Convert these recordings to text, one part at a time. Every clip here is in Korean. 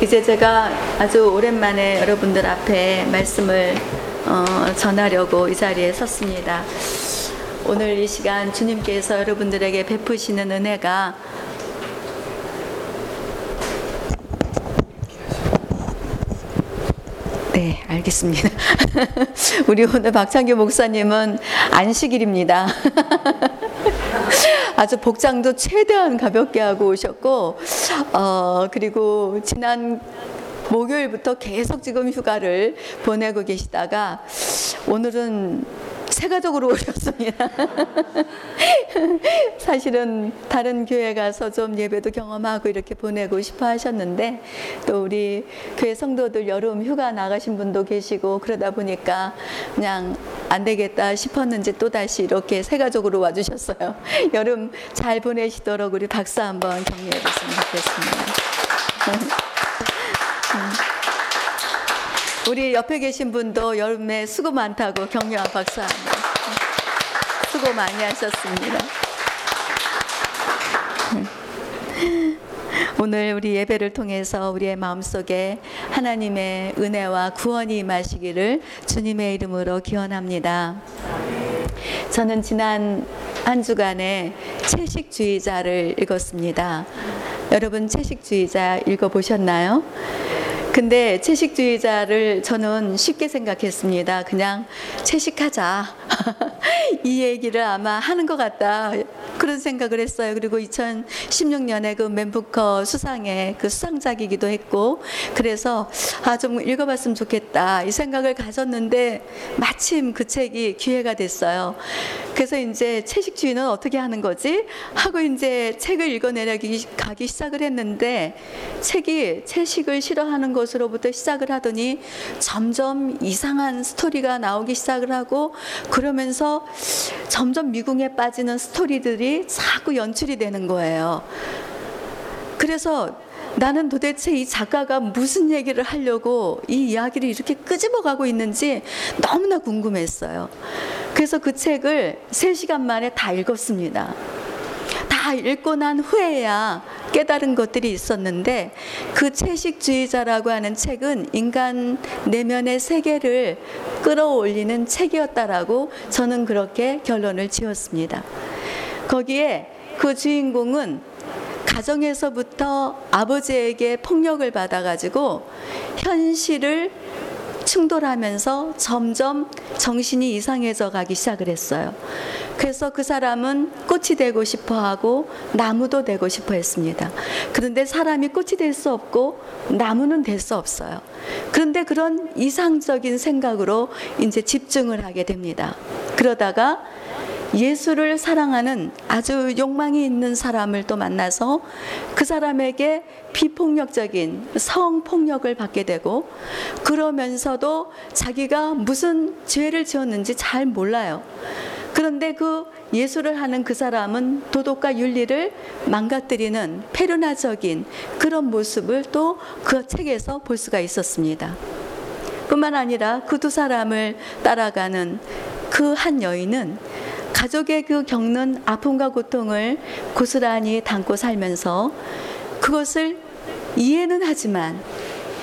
이제 제가 아주 오랜만에 여러분들 앞에 말씀을 어, 전하려고 이 자리에 섰습니다. 오늘 이 시간 주님께서 여러분들에게 베푸시는 은혜가 네, 알겠습니다. 우리 오늘 박창규 목사님은 안식일입니다. 아주 복장도 최대한 가볍게 하고 오셨고, 어, 그리고 지난 목요일부터 계속 지금 휴가를 보내고 계시다가 오늘은 세가족으로 오셨습니다. 사실은 다른 교회 가서 좀 예배도 경험하고 이렇게 보내고 싶어 하셨는데 또 우리 교회 성도들 여름 휴가 나가신 분도 계시고 그러다 보니까 그냥 안 되겠다 싶었는지 또 다시 이렇게 세가족으로 와주셨어요. 여름 잘 보내시도록 우리 박수 한번 격려해 줬으면 좋겠습니다. 우리 옆에 계신 분도 여름에 수고 많다고 격려한 박수 한번. 수고 많이 하셨습니다. 오늘 우리 예배를 통해서 우리의 마음속에 하나님의 은혜와 구원이 임하시기를 주님의 이름으로 기원합니다. 저는 지난 한 주간에 채식주의자를 읽었습니다. 여러분 채식주의자 읽어보셨나요? 근데 채식주의자를 저는 쉽게 생각했습니다. 그냥 채식하자. 이 얘기를 아마 하는 것 같다. 그런 생각을 했어요. 그리고 2016년에 그 맨부커 수상의 그 수상작이기도 했고, 그래서 아, 좀 읽어봤으면 좋겠다. 이 생각을 가졌는데 마침 그 책이 기회가 됐어요. 그래서 이제 채식주의는 어떻게 하는 거지? 하고 이제 책을 읽어내려기 가기 시작을 했는데 책이 채식을 싫어하는 것으로부터 시작을 하더니 점점 이상한 스토리가 나오기 시작을 하고 그러면서 점점 미궁에 빠지는 스토리들이 자꾸 연출이 되는 거예요. 그래서 나는 도대체 이 작가가 무슨 얘기를 하려고 이 이야기를 이렇게 끄집어 가고 있는지 너무나 궁금했어요. 그래서 그 책을 3시간 만에 다 읽었습니다. 다 읽고 난 후에야 깨달은 것들이 있었는데 그 채식주의자라고 하는 책은 인간 내면의 세계를 끌어올리는 책이었다라고 저는 그렇게 결론을 지었습니다. 거기에 그 주인공은 가정에서부터 아버지에게 폭력을 받아가지고 현실을 충돌하면서 점점 정신이 이상해져 가기 시작을 했어요. 그래서 그 사람은 꽃이 되고 싶어 하고 나무도 되고 싶어 했습니다. 그런데 사람이 꽃이 될 수 없고 나무는 될 수 없어요. 그런데 그런 이상적인 생각으로 이제 집중을 하게 됩니다. 그러다가 예수를 사랑하는 아주 욕망이 있는 사람을 또 만나서 그 사람에게 비폭력적인 성폭력을 받게 되고 그러면서도 자기가 무슨 죄를 지었는지 잘 몰라요. 그런데 그 예수를 하는 그 사람은 도덕과 윤리를 망가뜨리는 페르나적인 그런 모습을 또 그 책에서 볼 수가 있었습니다. 뿐만 아니라 그 두 사람을 따라가는 그 한 여인은 가족의 그 겪는 아픔과 고통을 고스란히 담고 살면서 그것을 이해는 하지만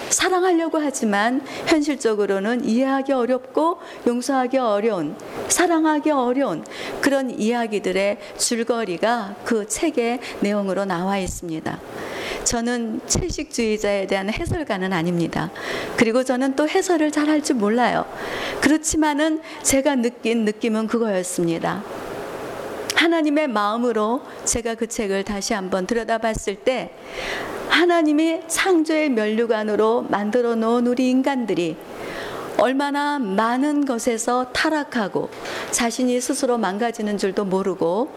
사랑하려고 하지만 현실적으로는 이해하기 어렵고 용서하기 어려운 사랑하기 어려운 그런 이야기들의 줄거리가 그 책의 내용으로 나와 있습니다. 저는 채식주의자에 대한 해설가는 아닙니다. 그리고 저는 또 해설을 잘 할 줄 몰라요. 그렇지만은 제가 느낀 느낌은 그거였습니다. 하나님의 마음으로 제가 그 책을 다시 한번 들여다봤을 때 하나님이 창조의 면류관으로 만들어 놓은 우리 인간들이 얼마나 많은 것에서 타락하고 자신이 스스로 망가지는 줄도 모르고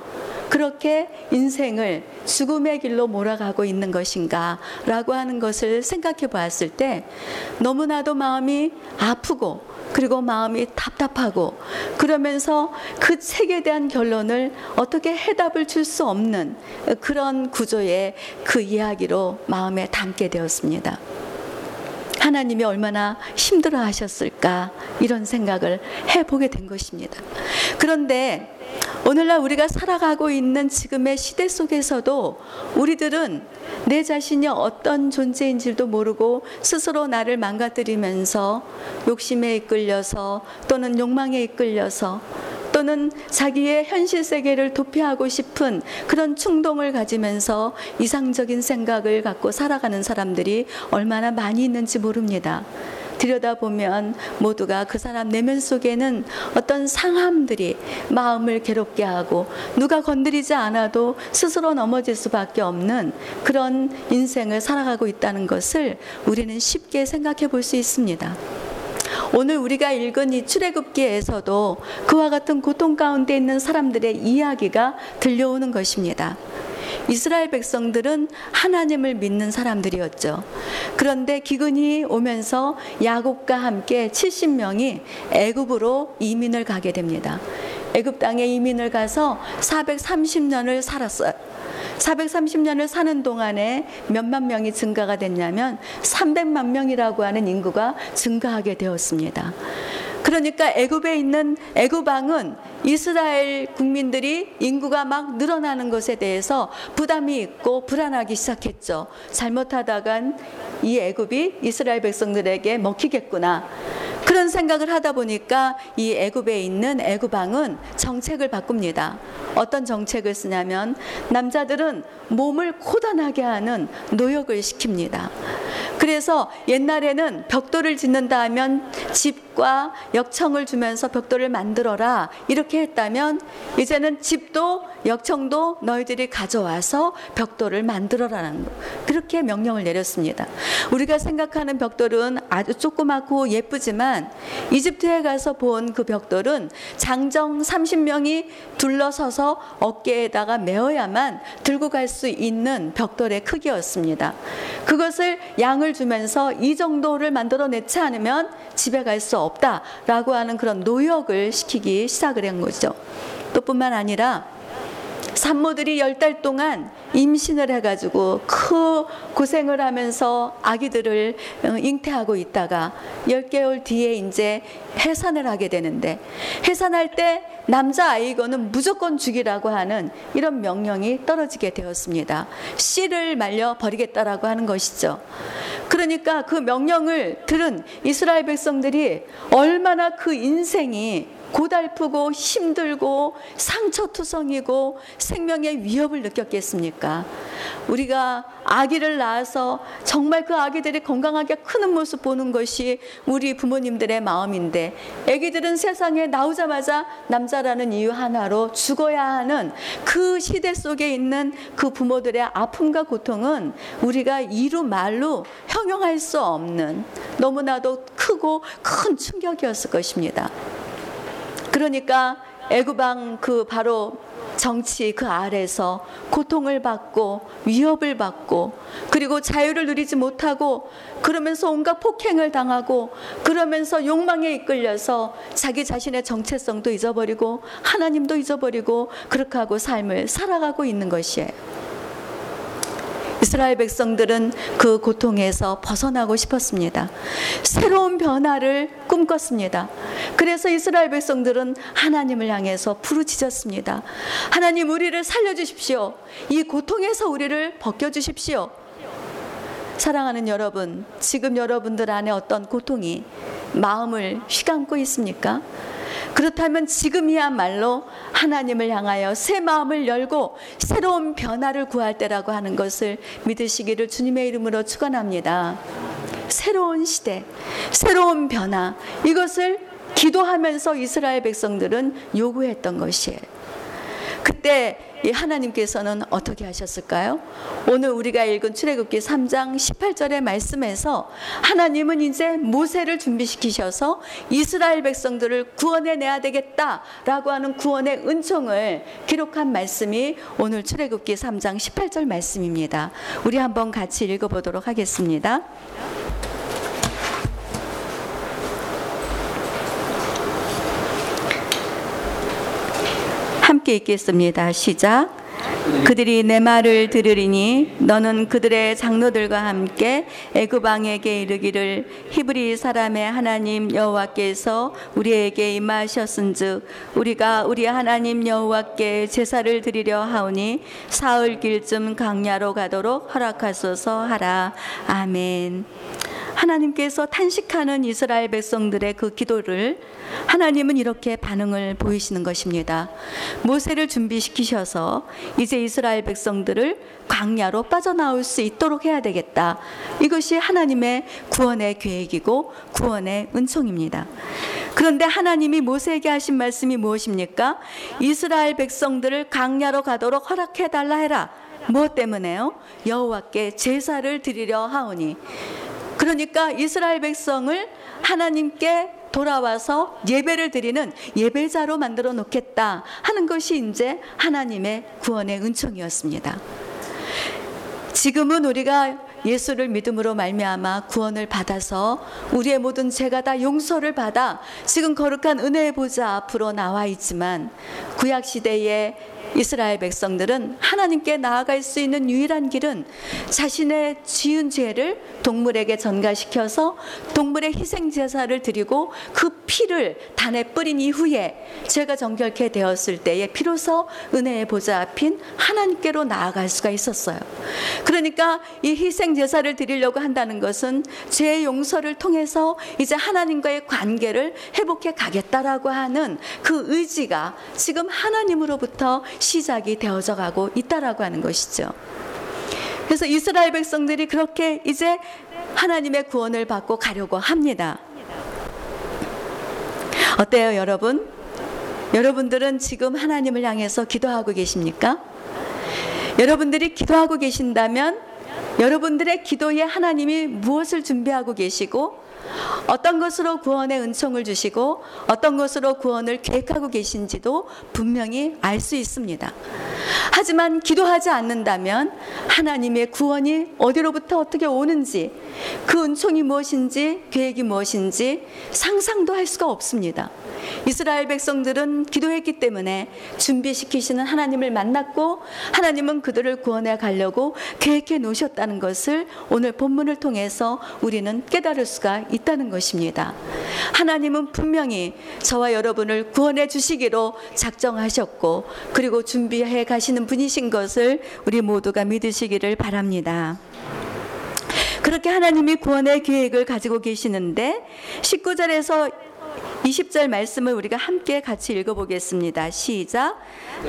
그렇게 인생을 죽음의 길로 몰아가고 있는 것인가 라고 하는 것을 생각해 보았을 때 너무나도 마음이 아프고 그리고 마음이 답답하고 그러면서 그 책에 대한 결론을 어떻게 해답을 줄 수 없는 그런 구조의 그 이야기로 마음에 담게 되었습니다. 하나님이 얼마나 힘들어 하셨을까 이런 생각을 해보게 된 것입니다. 그런데 오늘날 우리가 살아가고 있는 지금의 시대 속에서도 우리들은 내 자신이 어떤 존재인지도 모르고 스스로 나를 망가뜨리면서 욕심에 이끌려서 또는 욕망에 이끌려서 또는 자기의 현실 세계를 도피하고 싶은 그런 충동을 가지면서 이상적인 생각을 갖고 살아가는 사람들이 얼마나 많이 있는지 모릅니다. 들여다보면 모두가 그 사람 내면 속에는 어떤 상함들이 마음을 괴롭게 하고 누가 건드리지 않아도 스스로 넘어질 수밖에 없는 그런 인생을 살아가고 있다는 것을 우리는 쉽게 생각해 볼 수 있습니다. 오늘 우리가 읽은 이 출애굽기에서도 그와 같은 고통 가운데 있는 사람들의 이야기가 들려오는 것입니다. 이스라엘 백성들은 하나님을 믿는 사람들이었죠. 그런데 기근이 오면서 야곱과 함께 70명이 애굽으로 이민을 가게 됩니다. 애굽 땅에 이민을 가서 430년을 살았어요. 430년을 사는 동안에 몇만 명이 증가가 됐냐면 300만 명이라고 하는 인구가 증가하게 되었습니다. 그러니까 애굽에 있는 애굽왕은 이스라엘 국민들이 인구가 막 늘어나는 것에 대해서 부담이 있고 불안하기 시작했죠. 잘못하다간 이 애굽이 이스라엘 백성들에게 먹히겠구나. 그런 생각을 하다 보니까 이 애굽에 있는 애굽왕은 정책을 바꿉니다. 어떤 정책을 쓰냐면 남자들은 몸을 고단하게 하는 노역을 시킵니다. 그래서 옛날에는 벽돌을 짓는다 하면 집 과 역청을 주면서 벽돌을 만들어라 이렇게 했다면 이제는 집도 역청도 너희들이 가져와서 벽돌을 만들어라는 거. 그렇게 명령을 내렸습니다. 우리가 생각하는 벽돌은 아주 조그맣고 예쁘지만 이집트에 가서 본 그 벽돌은 장정 30명이 둘러서서 어깨에다가 메어야만 들고 갈 수 있는 벽돌의 크기였습니다. 그것을 양을 주면서 이 정도를 만들어내지 않으면 집에 갈 수 없다라고 하는 그런 노역을 시키기 시작을 한 거죠. 또 뿐만 아니라 산모들이 열 달 동안 임신을 해가지고 그 고생을 하면서 아기들을 어, 잉태하고 있다가 열 개월 뒤에 이제 해산을 하게 되는데 해산할 때 남자 아이거는 무조건 죽이라고 하는 이런 명령이 떨어지게 되었습니다. 씨를 말려 버리겠다라고 하는 것이죠. 그러니까 그 명령을 들은 이스라엘 백성들이 얼마나 그 인생이 고달프고 힘들고 상처투성이고 생명의 위협을 느꼈겠습니까? 우리가 아기를 낳아서 정말 그 아기들이 건강하게 크는 모습 보는 것이 우리 부모님들의 마음인데 아기들은 세상에 나오자마자 남자라는 이유 하나로 죽어야 하는 그 시대 속에 있는 그 부모들의 아픔과 고통은 우리가 이루 말로 형용할 수 없는 너무나도 크고 큰 충격이었을 것입니다. 그러니까 애굽왕 그 바로 정치 그 아래서 고통을 받고 위협을 받고 그리고 자유를 누리지 못하고 그러면서 온갖 폭행을 당하고 그러면서 욕망에 이끌려서 자기 자신의 정체성도 잊어버리고 하나님도 잊어버리고 그렇게 하고 삶을 살아가고 있는 것이에요. 이스라엘 백성들은 그 고통에서 벗어나고 싶었습니다. 새로운 변화를 꿈꿨습니다. 그래서 이스라엘 백성들은 하나님을 향해서 부르짖었습니다. 하나님 우리를 살려주십시오. 이 고통에서 우리를 벗겨주십시오. 사랑하는 여러분, 지금 여러분들 안에 어떤 고통이 마음을 휘감고 있습니까? 그렇다면 지금이야말로 하나님을 향하여 새 마음을 열고 새로운 변화를 구할 때라고 하는 것을 믿으시기를 주님의 이름으로 축원합니다. 새로운 시대, 새로운 변화 이것을 기도하면서 이스라엘 백성들은 요구했던 것이에요. 그때 이 하나님께서는 어떻게 하셨을까요? 오늘 우리가 읽은 출애굽기 3장 18절의 말씀에서 하나님은 이제 모세를 준비시키셔서 이스라엘 백성들을 구원해 내야 되겠다라고 하는 구원의 은총을 기록한 말씀이 오늘 출애굽기 3장 18절 말씀입니다. 우리 한번 같이 읽어 보도록 하겠습니다. 함께 읽겠습니다. 시작. 그들이 내 말을 들으리니 너는 그들의 장로들과 함께 애굽 왕에게 이르기를 히브리 사람의 하나님 여호와께서 우리에게 임하셨은즉 우리가 우리 하나님 여호와께 제사를 드리려 하오니 사흘 길쯤 강야로 가도록 허락하소서 하라 아멘. 하나님께서 탄식하는 이스라엘 백성들의 그 기도를 하나님은 이렇게 반응을 보이시는 것입니다. 모세를 준비시키셔서 이제 이스라엘 백성들을 광야로 빠져나올 수 있도록 해야 되겠다. 이것이 하나님의 구원의 계획이고 구원의 은총입니다. 그런데 하나님이 모세에게 하신 말씀이 무엇입니까? 이스라엘 백성들을 광야로 가도록 허락해 달라 해라. 무엇 때문에요? 여호와께 제사를 드리려 하오니 그러니까 이스라엘 백성을 하나님께 돌아와서 예배를 드리는 예배자로 만들어 놓겠다 하는 것이 이제 하나님의 구원의 은총이었습니다. 지금은 우리가 예수를 믿음으로 말미암아 구원을 받아서 우리의 모든 죄가 다 용서를 받아 지금 거룩한 은혜의 보좌 앞으로 나와 있지만 구약 시대에 이스라엘 백성들은 하나님께 나아갈 수 있는 유일한 길은 자신의 지은 죄를 동물에게 전가시켜서 동물의 희생 제사를 드리고 그 피를 단에 뿌린 이후에 죄가 정결케 되었을 때에 비로소 은혜의 보좌 앞인 하나님께로 나아갈 수가 있었어요. 그러니까 이 희생 제사를 드리려고 한다는 것은 죄의 용서를 통해서 이제 하나님과의 관계를 회복해 가겠다라고 하는 그 의지가 지금 하나님으로부터 시작이 되어져 가고 있다라고 하는 것이죠. 그래서 이스라엘 백성들이 그렇게 이제 하나님의 구원을 받고 가려고 합니다. 어때요, 여러분? 여러분들은 지금 하나님을 향해서 기도하고 계십니까? 여러분들이 기도하고 계신다면 여러분들의 기도에 하나님이 무엇을 준비하고 계시고 어떤 것으로 구원의 은총을 주시고 어떤 것으로 구원을 계획하고 계신지도 분명히 알 수 있습니다. 하지만 기도하지 않는다면 하나님의 구원이 어디로부터 어떻게 오는지 그 은총이 무엇인지 계획이 무엇인지 상상도 할 수가 없습니다. 이스라엘 백성들은 기도했기 때문에 준비시키시는 하나님을 만났고 하나님은 그들을 구원해 가려고 계획해 놓으셨다는 것을 오늘 본문을 통해서 우리는 깨달을 수가 있다 는 것입니다. 하나님은 분명히 저와 여러분을 구원해 주시기로 작정하셨고 그리고 준비해 가시는 분이신 것을 우리 모두가 믿으시기를 바랍니다. 그렇게 하나님이 구원의 계획을 가지고 계시는데 19절에서 20절 말씀을 우리가 함께 같이 읽어보겠습니다. 시작.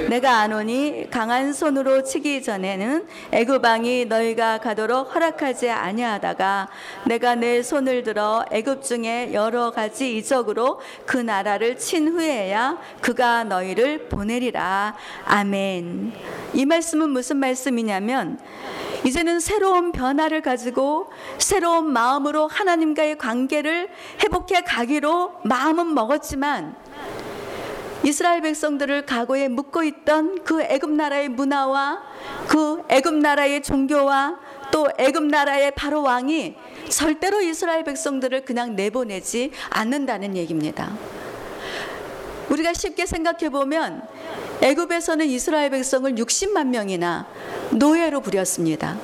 내가 아노니 강한 손으로 치기 전에는 애굽왕이 너희가 가도록 허락하지 아니하다가 내가 내 손을 들어 애굽 중에 여러 가지 이적으로 그 나라를 친 후에야 그가 너희를 보내리라. 아멘. 이 말씀은 무슨 말씀이냐면 이제는 새로운 변화를 가지고 새로운 마음으로 하나님과의 관계를 회복해 가기로 마음은 먹었지만 이스라엘 백성들을 과거에 묶고 있던 그 애굽 나라의 문화와 그 애굽 나라의 종교와 또 애굽 나라의 바로 왕이 절대로 이스라엘 백성들을 그냥 내보내지 않는다는 얘기입니다. 우리가 쉽게 생각해 보면 애굽에서는 이스라엘 백성을 60만 명이나 노예로 부렸습니다.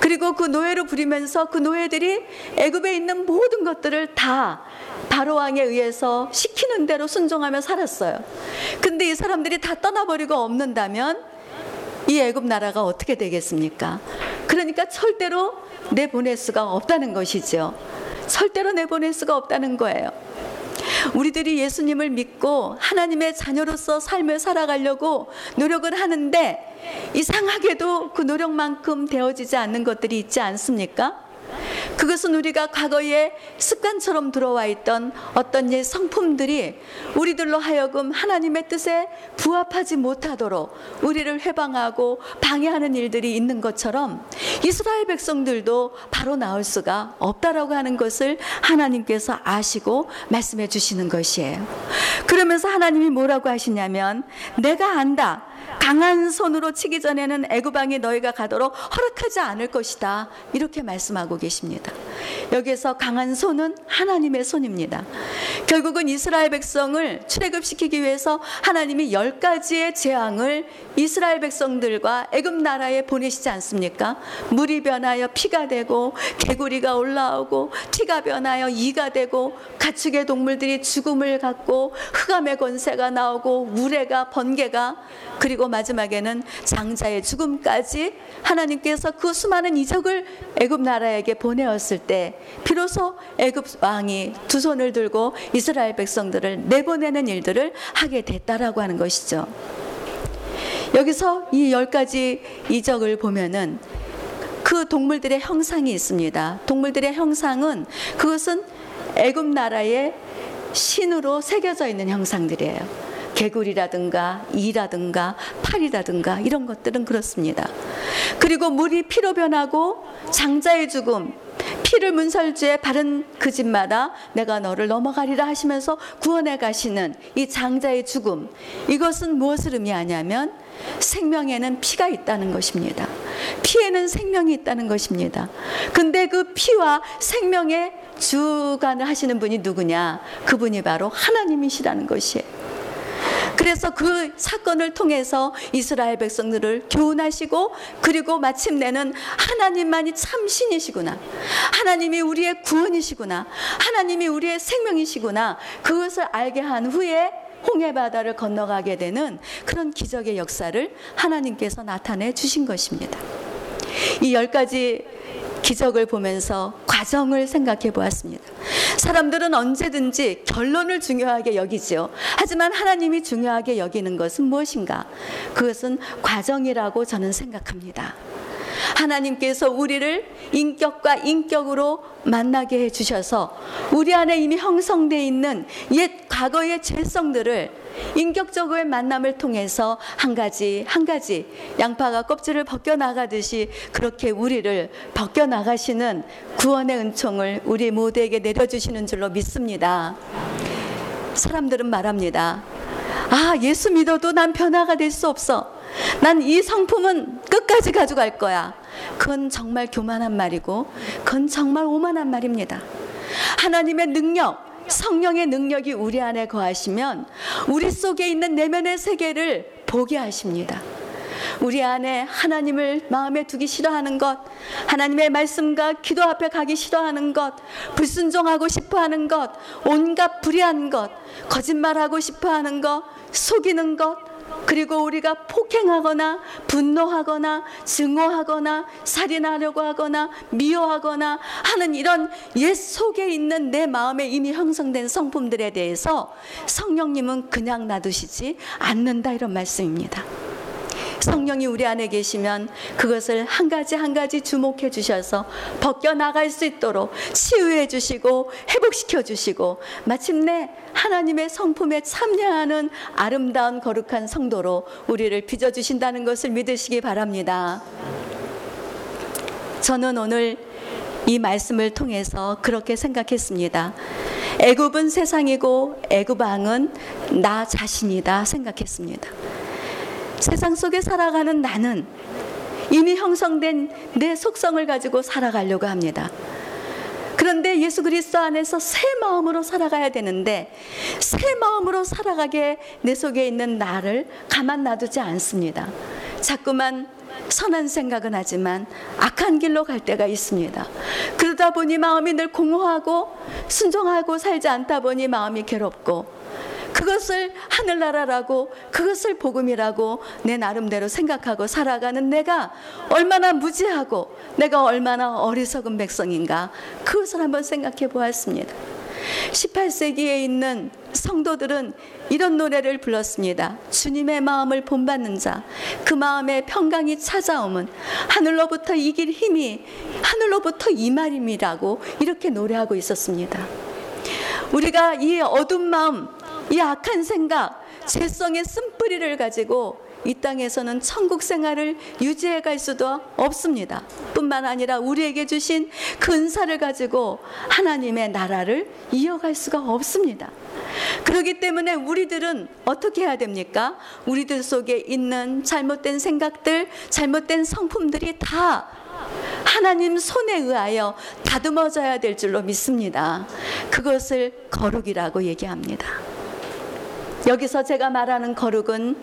그리고 그 노예로 부리면서 그 노예들이 애굽에 있는 모든 것들을 다 바로 왕에 의해서 시키는 대로 순종하며 살았어요. 근데 이 사람들이 다 떠나버리고 없는다면 이 애굽 나라가 어떻게 되겠습니까? 그러니까 절대로 내보낼 수가 없다는 것이죠. 절대로 내보낼 수가 없다는 거예요. 우리들이 예수님을 믿고 하나님의 자녀로서 삶을 살아가려고 노력을 하는데 이상하게도 그 노력만큼 되어지지 않는 것들이 있지 않습니까? 그것은 우리가 과거에 습관처럼 들어와 있던 어떤 옛 성품들이 우리들로 하여금 하나님의 뜻에 부합하지 못하도록 우리를 해방하고 방해하는 일들이 있는 것처럼 이스라엘 백성들도 바로 나올 수가 없다라고 하는 것을 하나님께서 아시고 말씀해 주시는 것이에요. 그러면서 하나님이 뭐라고 하시냐면 내가 안다. 강한 손으로 치기 전에는 애굽 왕이 너희가 가도록 허락하지 않을 것이다. 이렇게 말씀하고 계십니다. 여기에서 강한 손은 하나님의 손입니다. 결국은 이스라엘 백성을 출애굽시키기 위해서 하나님이 열 가지의 재앙을 이스라엘 백성들과 애굽 나라에 보내시지 않습니까? 물이 변하여 피가 되고 개구리가 올라오고 티가 변하여 이가 되고 가축의 동물들이 죽음을 갖고 흑암의 권세가 나오고 우레가 번개가 그리고 마지막에는 장자의 죽음까지 하나님께서 그 수많은 이적을 애굽 나라에게 보내었을 때 비로소 애굽 왕이 두 손을 들고 이스라엘 백성들을 내보내는 일들을 하게 됐다라고 하는 것이죠. 여기서 이 열 가지 이적을 보면은 그 동물들의 형상이 있습니다. 동물들의 형상은 그것은 애굽 나라의 신으로 새겨져 있는 형상들이에요. 개구리라든가 이라든가 팔이라든가 이런 것들은 그렇습니다. 그리고 물이 피로 변하고 장자의 죽음 피를 문설주에 바른 그 집마다 내가 너를 넘어가리라 하시면서 구원해 가시는 이 장자의 죽음 이것은 무엇을 의미하냐면 생명에는 피가 있다는 것입니다. 피에는 생명이 있다는 것입니다. 근데 그 피와 생명의 주관을 하시는 분이 누구냐? 그분이 바로 하나님이시라는 것이에요. 그래서 그 사건을 통해서 이스라엘 백성들을 교훈하시고 그리고 마침내는 하나님만이 참 신이시구나. 하나님이 우리의 구원이시구나. 하나님이 우리의 생명이시구나. 그것을 알게 한 후에 홍해 바다를 건너가게 되는 그런 기적의 역사를 하나님께서 나타내 주신 것입니다. 이 열 가지 기적을 보면서 과정을 생각해 보았습니다. 사람들은 언제든지 결론을 중요하게 여기지요. 하지만 하나님이 중요하게 여기는 것은 무엇인가? 그것은 과정이라고 저는 생각합니다. 하나님께서 우리를 인격과 인격으로 만나게 해 주셔서 우리 안에 이미 형성되어 있는 옛 과거의 죄성들을 인격적으로의 만남을 통해서 한 가지 한 가지 양파가 껍질을 벗겨 나가듯이 그렇게 우리를 벗겨 나가시는 구원의 은총을 우리 모두에게 내려주시는 줄로 믿습니다. 사람들은 말합니다. 아, 예수 믿어도 난 변화가 될 수 없어. 난 이 성품은 끝까지 가져갈 거야. 그건 정말 교만한 말이고, 그건 정말 오만한 말입니다. 하나님의 능력, 성령의 능력이 우리 안에 거하시면 우리 속에 있는 내면의 세계를 보게 하십니다. 우리 안에 하나님을 마음에 두기 싫어하는 것, 하나님의 말씀과 기도 앞에 가기 싫어하는 것, 불순종하고 싶어 하는 것, 온갖 불의한 것, 거짓말하고 싶어 하는 것, 속이는 것, 그리고 우리가 폭행하거나 분노하거나 증오하거나 살인하려고 하거나 미워하거나 하는 이런 옛 속에 있는 내 마음에 이미 형성된 성품들에 대해서 성령님은 그냥 놔두시지 않는다 이런 말씀입니다. 성령이 우리 안에 계시면 그것을 한 가지 한 가지 주목해 주셔서 벗겨 나갈 수 있도록 치유해 주시고 회복시켜 주시고 마침내 하나님의 성품에 참여하는 아름다운 거룩한 성도로 우리를 빚어 주신다는 것을 믿으시기 바랍니다. 저는 오늘 이 말씀을 통해서 그렇게 생각했습니다. 애굽은 세상이고 애굽 왕은 나 자신이다 생각했습니다. 세상 속에 살아가는 나는 이미 형성된 내 속성을 가지고 살아가려고 합니다. 그런데 예수 그리스도 안에서 새 마음으로 살아가야 되는데 새 마음으로 살아가게 내 속에 있는 나를 가만 놔두지 않습니다. 자꾸만 선한 생각은 하지만 악한 길로 갈 때가 있습니다. 그러다 보니 마음이 늘 공허하고 순종하고 살지 않다 보니 마음이 괴롭고 그것을 하늘나라라고 그것을 복음이라고 내 나름대로 생각하고 살아가는 내가 얼마나 무지하고 내가 얼마나 어리석은 백성인가 그것을 한번 생각해 보았습니다. 18세기에 있는 성도들은 이런 노래를 불렀습니다. 주님의 마음을 본받는 자, 그 마음에 평강이 찾아오면 하늘로부터 이길 힘이 하늘로부터 이 말임이라고 이렇게 노래하고 있었습니다. 우리가 이 어두운 마음, 이 악한 생각, 죄성의 쓴뿌리를 가지고 이 땅에서는 천국 생활을 유지해 갈 수도 없습니다. 뿐만 아니라 우리에게 주신 근사를 가지고 하나님의 나라를 이어갈 수가 없습니다. 그렇기 때문에 우리들은 어떻게 해야 됩니까? 우리들 속에 있는 잘못된 생각들, 잘못된 성품들이 다 하나님 손에 의하여 다듬어져야 될 줄로 믿습니다. 그것을 거룩이라고 얘기합니다. 여기서 제가 말하는 거룩은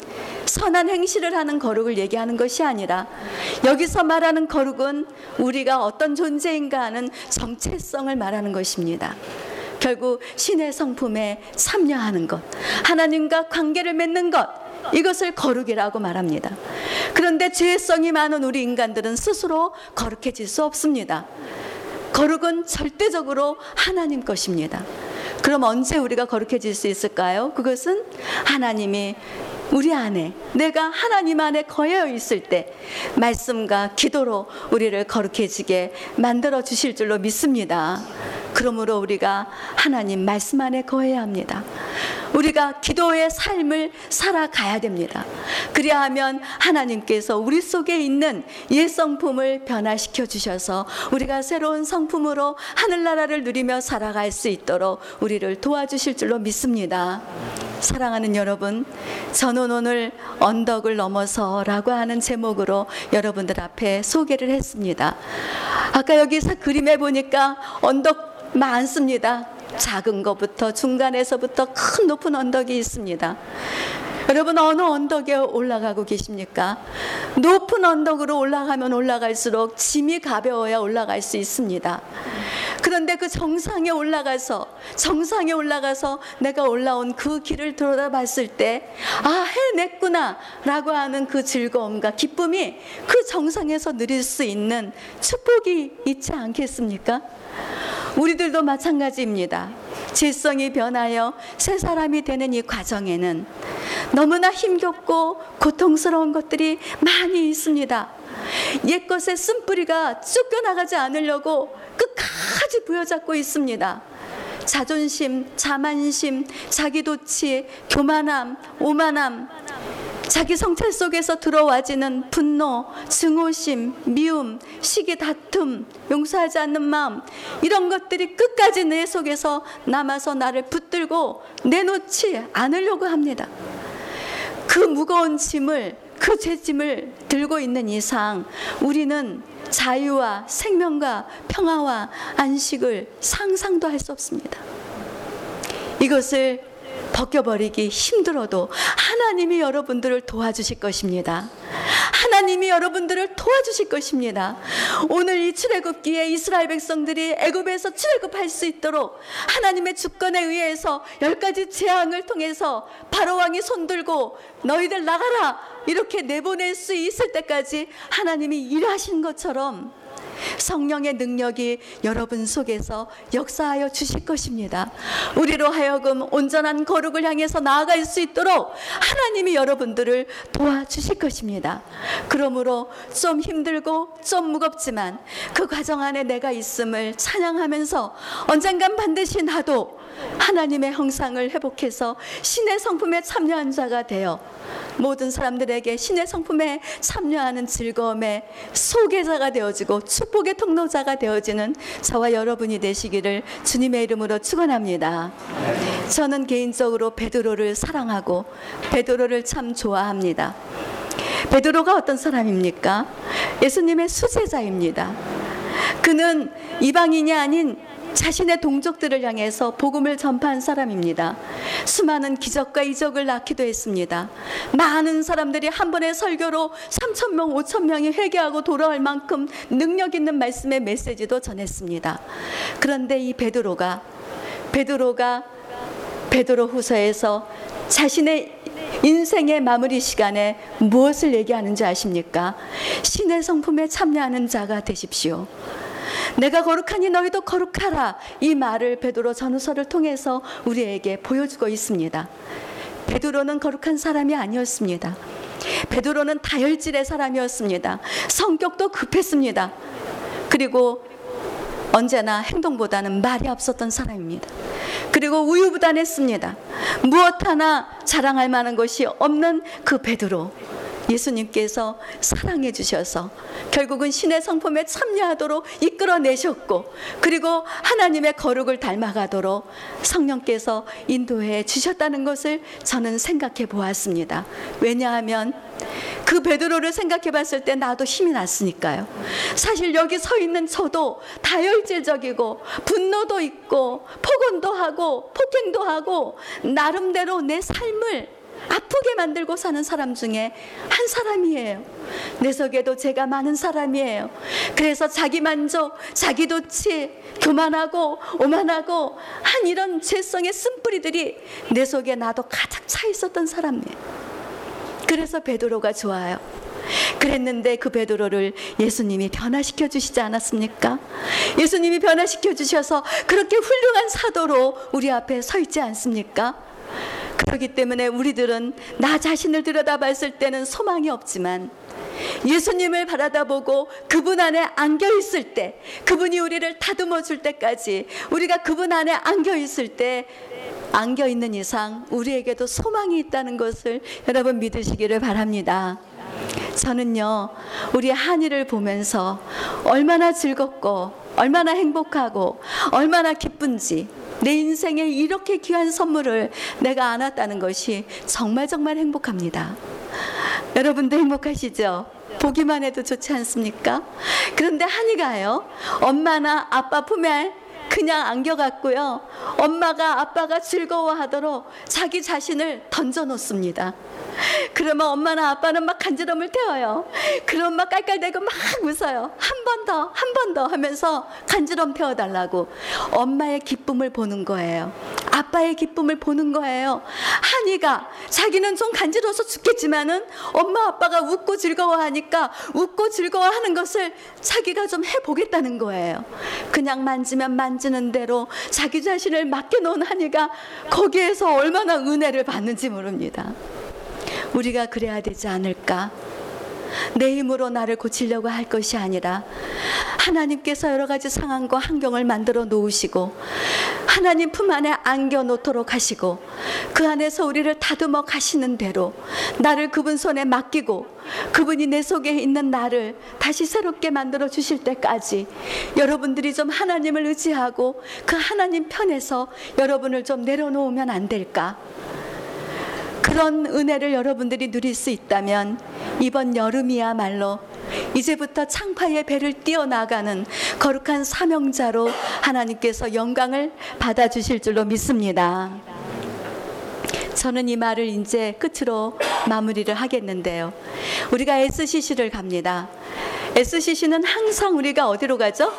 선한 행실을 하는 거룩을 얘기하는 것이 아니라 여기서 말하는 거룩은 우리가 어떤 존재인가 하는 정체성을 말하는 것입니다. 결국 신의 성품에 참여하는 것, 하나님과 관계를 맺는 것, 이것을 거룩이라고 말합니다. 그런데 죄성이 많은 우리 인간들은 스스로 거룩해질 수 없습니다. 거룩은 절대적으로 하나님 것입니다. 그럼 언제 우리가 거룩해질 수 있을까요? 그것은 하나님이 우리 안에 내가 하나님 안에 거여 있을 때 말씀과 기도로 우리를 거룩해지게 만들어 주실 줄로 믿습니다. 그러므로 우리가 하나님 말씀 안에 거해야 합니다. 우리가 기도의 삶을 살아가야 됩니다. 그래야 하면 하나님께서 우리 속에 있는 옛 성품을 변화시켜 주셔서 우리가 새로운 성품으로 하늘나라를 누리며 살아갈 수 있도록 우리를 도와주실 줄로 믿습니다. 사랑하는 여러분, 저는 오늘 언덕을 넘어서라고 하는 제목으로 여러분들 앞에 소개를 했습니다. 아까 여기서 그림에 보니까 언덕 많습니다. 작은 것부터 중간에서부터 큰 높은 언덕이 있습니다. 여러분 어느 언덕에 올라가고 계십니까? 높은 언덕으로 올라가면 올라갈수록 짐이 가벼워야 올라갈 수 있습니다. 그런데 그 정상에 올라가서 정상에 올라가서 내가 올라온 그 길을 돌아봤을 때 아 해냈구나라고 하는 그 즐거움과 기쁨이 그 정상에서 누릴 수 있는 축복이 있지 않겠습니까? 우리들도 마찬가지입니다. 질성이 변하여 새 사람이 되는 이 과정에는 너무나 힘겹고 고통스러운 것들이 많이 있습니다. 옛것의 쓴뿌리가 쫓겨나가지 않으려고 끝까지 부여잡고 있습니다. 자존심, 자만심, 자기도치, 교만함, 오만함, 자기 성찰 속에서 들어와지는 분노, 증오심, 미움, 시기 다툼, 용서하지 않는 마음 이런 것들이 끝까지 내 속에서 남아서 나를 붙들고 내놓지 않으려고 합니다. 그 무거운 짐을 그 죄짐을 들고 있는 이상 우리는 자유와 생명과 평화와 안식을 상상도 할 수 없습니다. 이것을 벗겨버리기 힘들어도 하나님이 여러분들을 도와주실 것입니다. 하나님이 여러분들을 도와주실 것입니다. 오늘 이 출애굽기에 이스라엘 백성들이 애굽에서 출애굽할 수 있도록 하나님의 주권에 의해서 열 가지 재앙을 통해서 바로 왕이 손들고 너희들 나가라 이렇게 내보낼 수 있을 때까지 하나님이 일하신 것처럼 성령의 능력이 여러분 속에서 역사하여 주실 것입니다. 우리로 하여금 온전한 거룩을 향해서 나아갈 수 있도록 하나님이 여러분들을 도와주실 것입니다. 그러므로 좀 힘들고 좀 무겁지만 그 과정 안에 내가 있음을 찬양하면서 언젠간 반드시 나도 하나님의 형상을 회복해서 신의 성품에 참여한 자가 되어 모든 사람들에게 신의 성품에 참여하는 즐거움의 소개자가 되어지고 축복의 통로자가 되어지는 저와 여러분이 되시기를 주님의 이름으로 축원합니다. 저는 개인적으로 베드로를 사랑하고 베드로를 참 좋아합니다. 베드로가 어떤 사람입니까? 예수님의 수제자입니다. 그는 이방인이 아닌 자신의 동족들을 향해서 복음을 전파한 사람입니다. 수많은 기적과 이적을 낳기도 했습니다. 많은 사람들이 한 번의 설교로 3천 명, 5천 명이 회개하고 돌아올 만큼 능력 있는 말씀의 메시지도 전했습니다. 그런데 이 베드로가 베드로가 베드로 후서에서 자신의 인생의 마무리 시간에 무엇을 얘기하는지 아십니까? 신의 성품에 참여하는 자가 되십시오. 내가 거룩하니 너희도 거룩하라. 이 말을 베드로 전후서를 통해서 우리에게 보여주고 있습니다. 베드로는 거룩한 사람이 아니었습니다. 베드로는 다혈질의 사람이었습니다. 성격도 급했습니다. 그리고 언제나 행동보다는 말이 앞섰던 사람입니다. 그리고 우유부단했습니다. 무엇 하나 자랑할 만한 것이 없는 그 베드로. 예수님께서 사랑해 주셔서 결국은 신의 성품에 참여하도록 이끌어내셨고 그리고 하나님의 거룩을 닮아가도록 성령께서 인도해 주셨다는 것을 저는 생각해 보았습니다. 왜냐하면 그 베드로를 생각해 봤을 때 나도 힘이 났으니까요. 사실 여기 서 있는 저도 다혈질적이고 분노도 있고 폭언도 하고 폭행도 하고 나름대로 내 삶을 아프게 만들고 사는 사람 중에 한 사람이에요. 내 속에도 죄가 많은 사람이에요. 그래서 자기 만족, 자기 도취, 교만하고 오만하고 한 이런 죄성의 쓴뿌리들이 내 속에 나도 가득 차 있었던 사람이에요. 그래서 베드로가 좋아요. 그랬는데 그 베드로를 예수님이 변화시켜 주시지 않았습니까? 예수님이 변화시켜 주셔서 그렇게 훌륭한 사도로 우리 앞에 서 있지 않습니까? 그렇기 때문에 우리들은 나 자신을 들여다봤을 때는 소망이 없지만 예수님을 바라다보고 그분 안에 안겨 있을 때, 그분이 우리를 다듬어 줄 때까지 우리가 그분 안에 안겨 있을 때 안겨 있는 이상 우리에게도 소망이 있다는 것을 여러분 믿으시기를 바랍니다. 저는요, 우리 한이를 보면서 얼마나 즐겁고, 얼마나 행복하고, 얼마나 기쁜지, 내 인생에 이렇게 귀한 선물을 내가 안았다는 것이 정말 정말 행복합니다. 여러분도 행복하시죠? 보기만 해도 좋지 않습니까? 그런데 한이가요, 엄마나 아빠 품에 그냥 안겨갔고요. 엄마가 아빠가 즐거워하도록 자기 자신을 던져 놓습니다. 그러면 엄마나 아빠는 막 간지럼을 태워요. 그럼 막 깔깔대고 막 웃어요. 한 번 더, 한 번 더 하면서 간지럼 태워달라고. 엄마의 기쁨을 보는 거예요. 아빠의 기쁨을 보는 거예요. 한이가 자기는 좀 간지러워서 죽겠지만은 엄마 아빠가 웃고 즐거워하니까 웃고 즐거워하는 것을 자기가 좀 해보겠다는 거예요. 그냥 만지면 만지는 대로 자기 자신을 맡겨놓은 한이가 거기에서 얼마나 은혜를 받는지 모릅니다. 우리가 그래야 되지 않을까? 내 힘으로 나를 고치려고 할 것이 아니라 하나님께서 여러 가지 상황과 환경을 만들어 놓으시고 하나님 품 안에 안겨 놓도록 하시고 그 안에서 우리를 다듬어 가시는 대로 나를 그분 손에 맡기고 그분이 내 속에 있는 나를 다시 새롭게 만들어 주실 때까지 여러분들이 좀 하나님을 의지하고 그 하나님 편에서 여러분을 좀 내려놓으면 안 될까? 그런 은혜를 여러분들이 누릴 수 있다면 이번 여름이야말로 이제부터 창파의 배를 뛰어나가는 거룩한 사명자로 하나님께서 영광을 받아주실 줄로 믿습니다. 저는 이 말을 이제 끝으로 마무리를 하겠는데요. 우리가 SCC를 갑니다. SCC는 항상 우리가 어디로 가죠?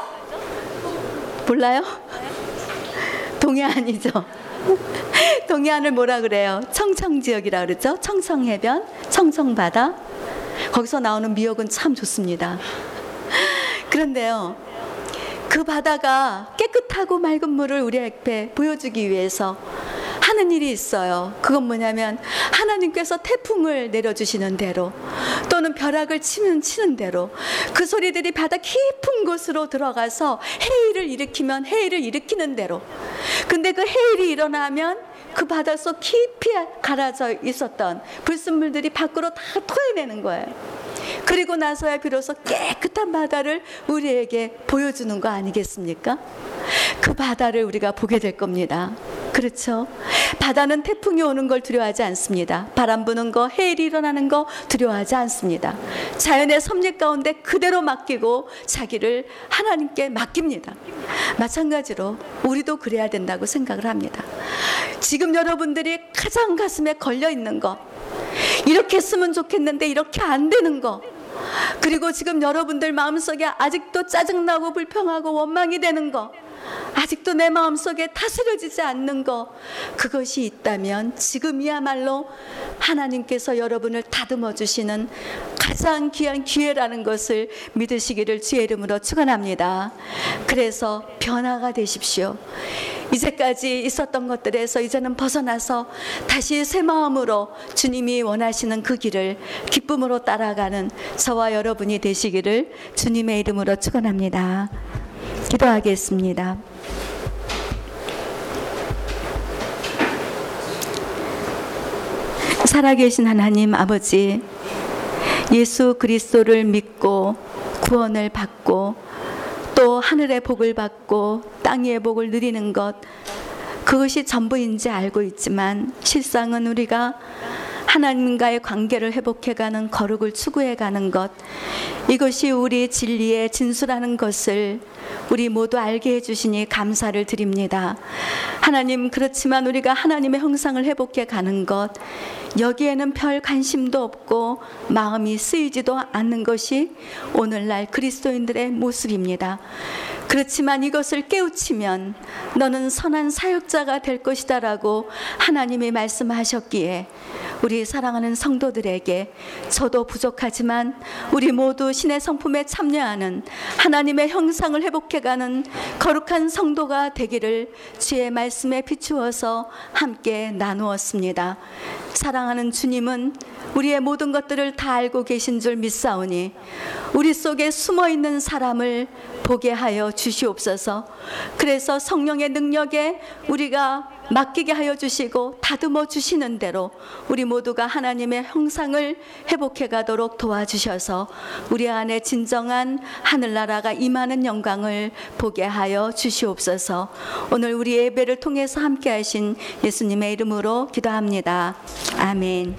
몰라요? 동해안이죠. 동해안을 뭐라 그래요? 청청지역이라 그러죠? 청청해변, 청청바다. 거기서 나오는 미역은 참 좋습니다. 그런데요, 그 바다가 깨끗하고 맑은 물을 우리 앞에 보여주기 위해서 하는 일이 있어요. 그건 뭐냐면 하나님께서 태풍을 내려주시는 대로 또는 벼락을 치면 치는 대로 그 소리들이 바다 깊은 곳으로 들어가서 해일을 일으키면 해일을 일으키는 대로 근데 그 해일이 일어나면 그 바닷속 깊이 가라져 있었던 불순물들이 밖으로 다 토해내는 거예요. 그리고 나서야 비로소 깨끗한 바다를 우리에게 보여주는 거 아니겠습니까? 그 바다를 우리가 보게 될 겁니다. 그렇죠. 바다는 태풍이 오는 걸 두려워하지 않습니다. 바람 부는 거, 해일이 일어나는 거 두려워하지 않습니다. 자연의 섭리 가운데 그대로 맡기고 자기를 하나님께 맡깁니다. 마찬가지로 우리도 그래야 된다고 생각을 합니다. 지금 여러분들이 가장 가슴에 걸려 있는 거, 이렇게 했으면 좋겠는데 이렇게 안 되는 거, 그리고 지금 여러분들 마음속에 아직도 짜증나고 불평하고 원망이 되는 거, 아직도 내 마음속에 다스려지지 않는 거 그것이 있다면 지금이야말로 하나님께서 여러분을 다듬어 주시는 가장 귀한 기회라는 것을 믿으시기를 주의 이름으로 축원합니다. 그래서 변화가 되십시오. 이제까지 있었던 것들에서 이제는 벗어나서 다시 새 마음으로 주님이 원하시는 그 길을 기쁨으로 따라가는 저와 여러분이 되시기를 주님의 이름으로 축원합니다. 기도하겠습니다. 살아계신 하나님 아버지, 예수 그리스도를 믿고 구원을 받고 또 하늘의 복을 받고 땅 위의 복을 누리는 것 그것이 전부인지 알고 있지만 실상은 우리가 하나님과의 관계를 회복해가는 거룩을 추구해가는 것 이것이 우리 진리의 진수라는 것을 우리 모두 알게 해주시니 감사를 드립니다. 하나님 그렇지만 우리가 하나님의 형상을 회복해 가는 것 여기에는 별 관심도 없고 마음이 쓰이지도 않는 것이 오늘날 그리스도인들의 모습입니다. 그렇지만 이것을 깨우치면 너는 선한 사역자가 될 것이다라고 하나님이 말씀하셨기에 우리 사랑하는 성도들에게 저도 부족하지만 우리 모두 신의 성품에 참여하는 하나님의 형상을 회복해가는 거룩한 성도가 되기를 주의 말씀에 비추어서 함께 나누었습니다. 사랑하는 주님은 우리의 모든 것들을 다 알고 계신 줄 믿사오니 우리 속에 숨어 있는 사람을 보게 하여 주시옵소서. 그래서 성령의 능력에 우리가 맡기게 하여 주시고 다듬어 주시는 대로 우리 모두가 하나님의 형상을 회복해 가도록 도와주셔서 우리 안에 진정한 하늘나라가 임하는 영광을 보게 하여 주시옵소서. 오늘 우리 예배를 통해서 함께 하신 예수님의 이름으로 기도합니다. 아멘.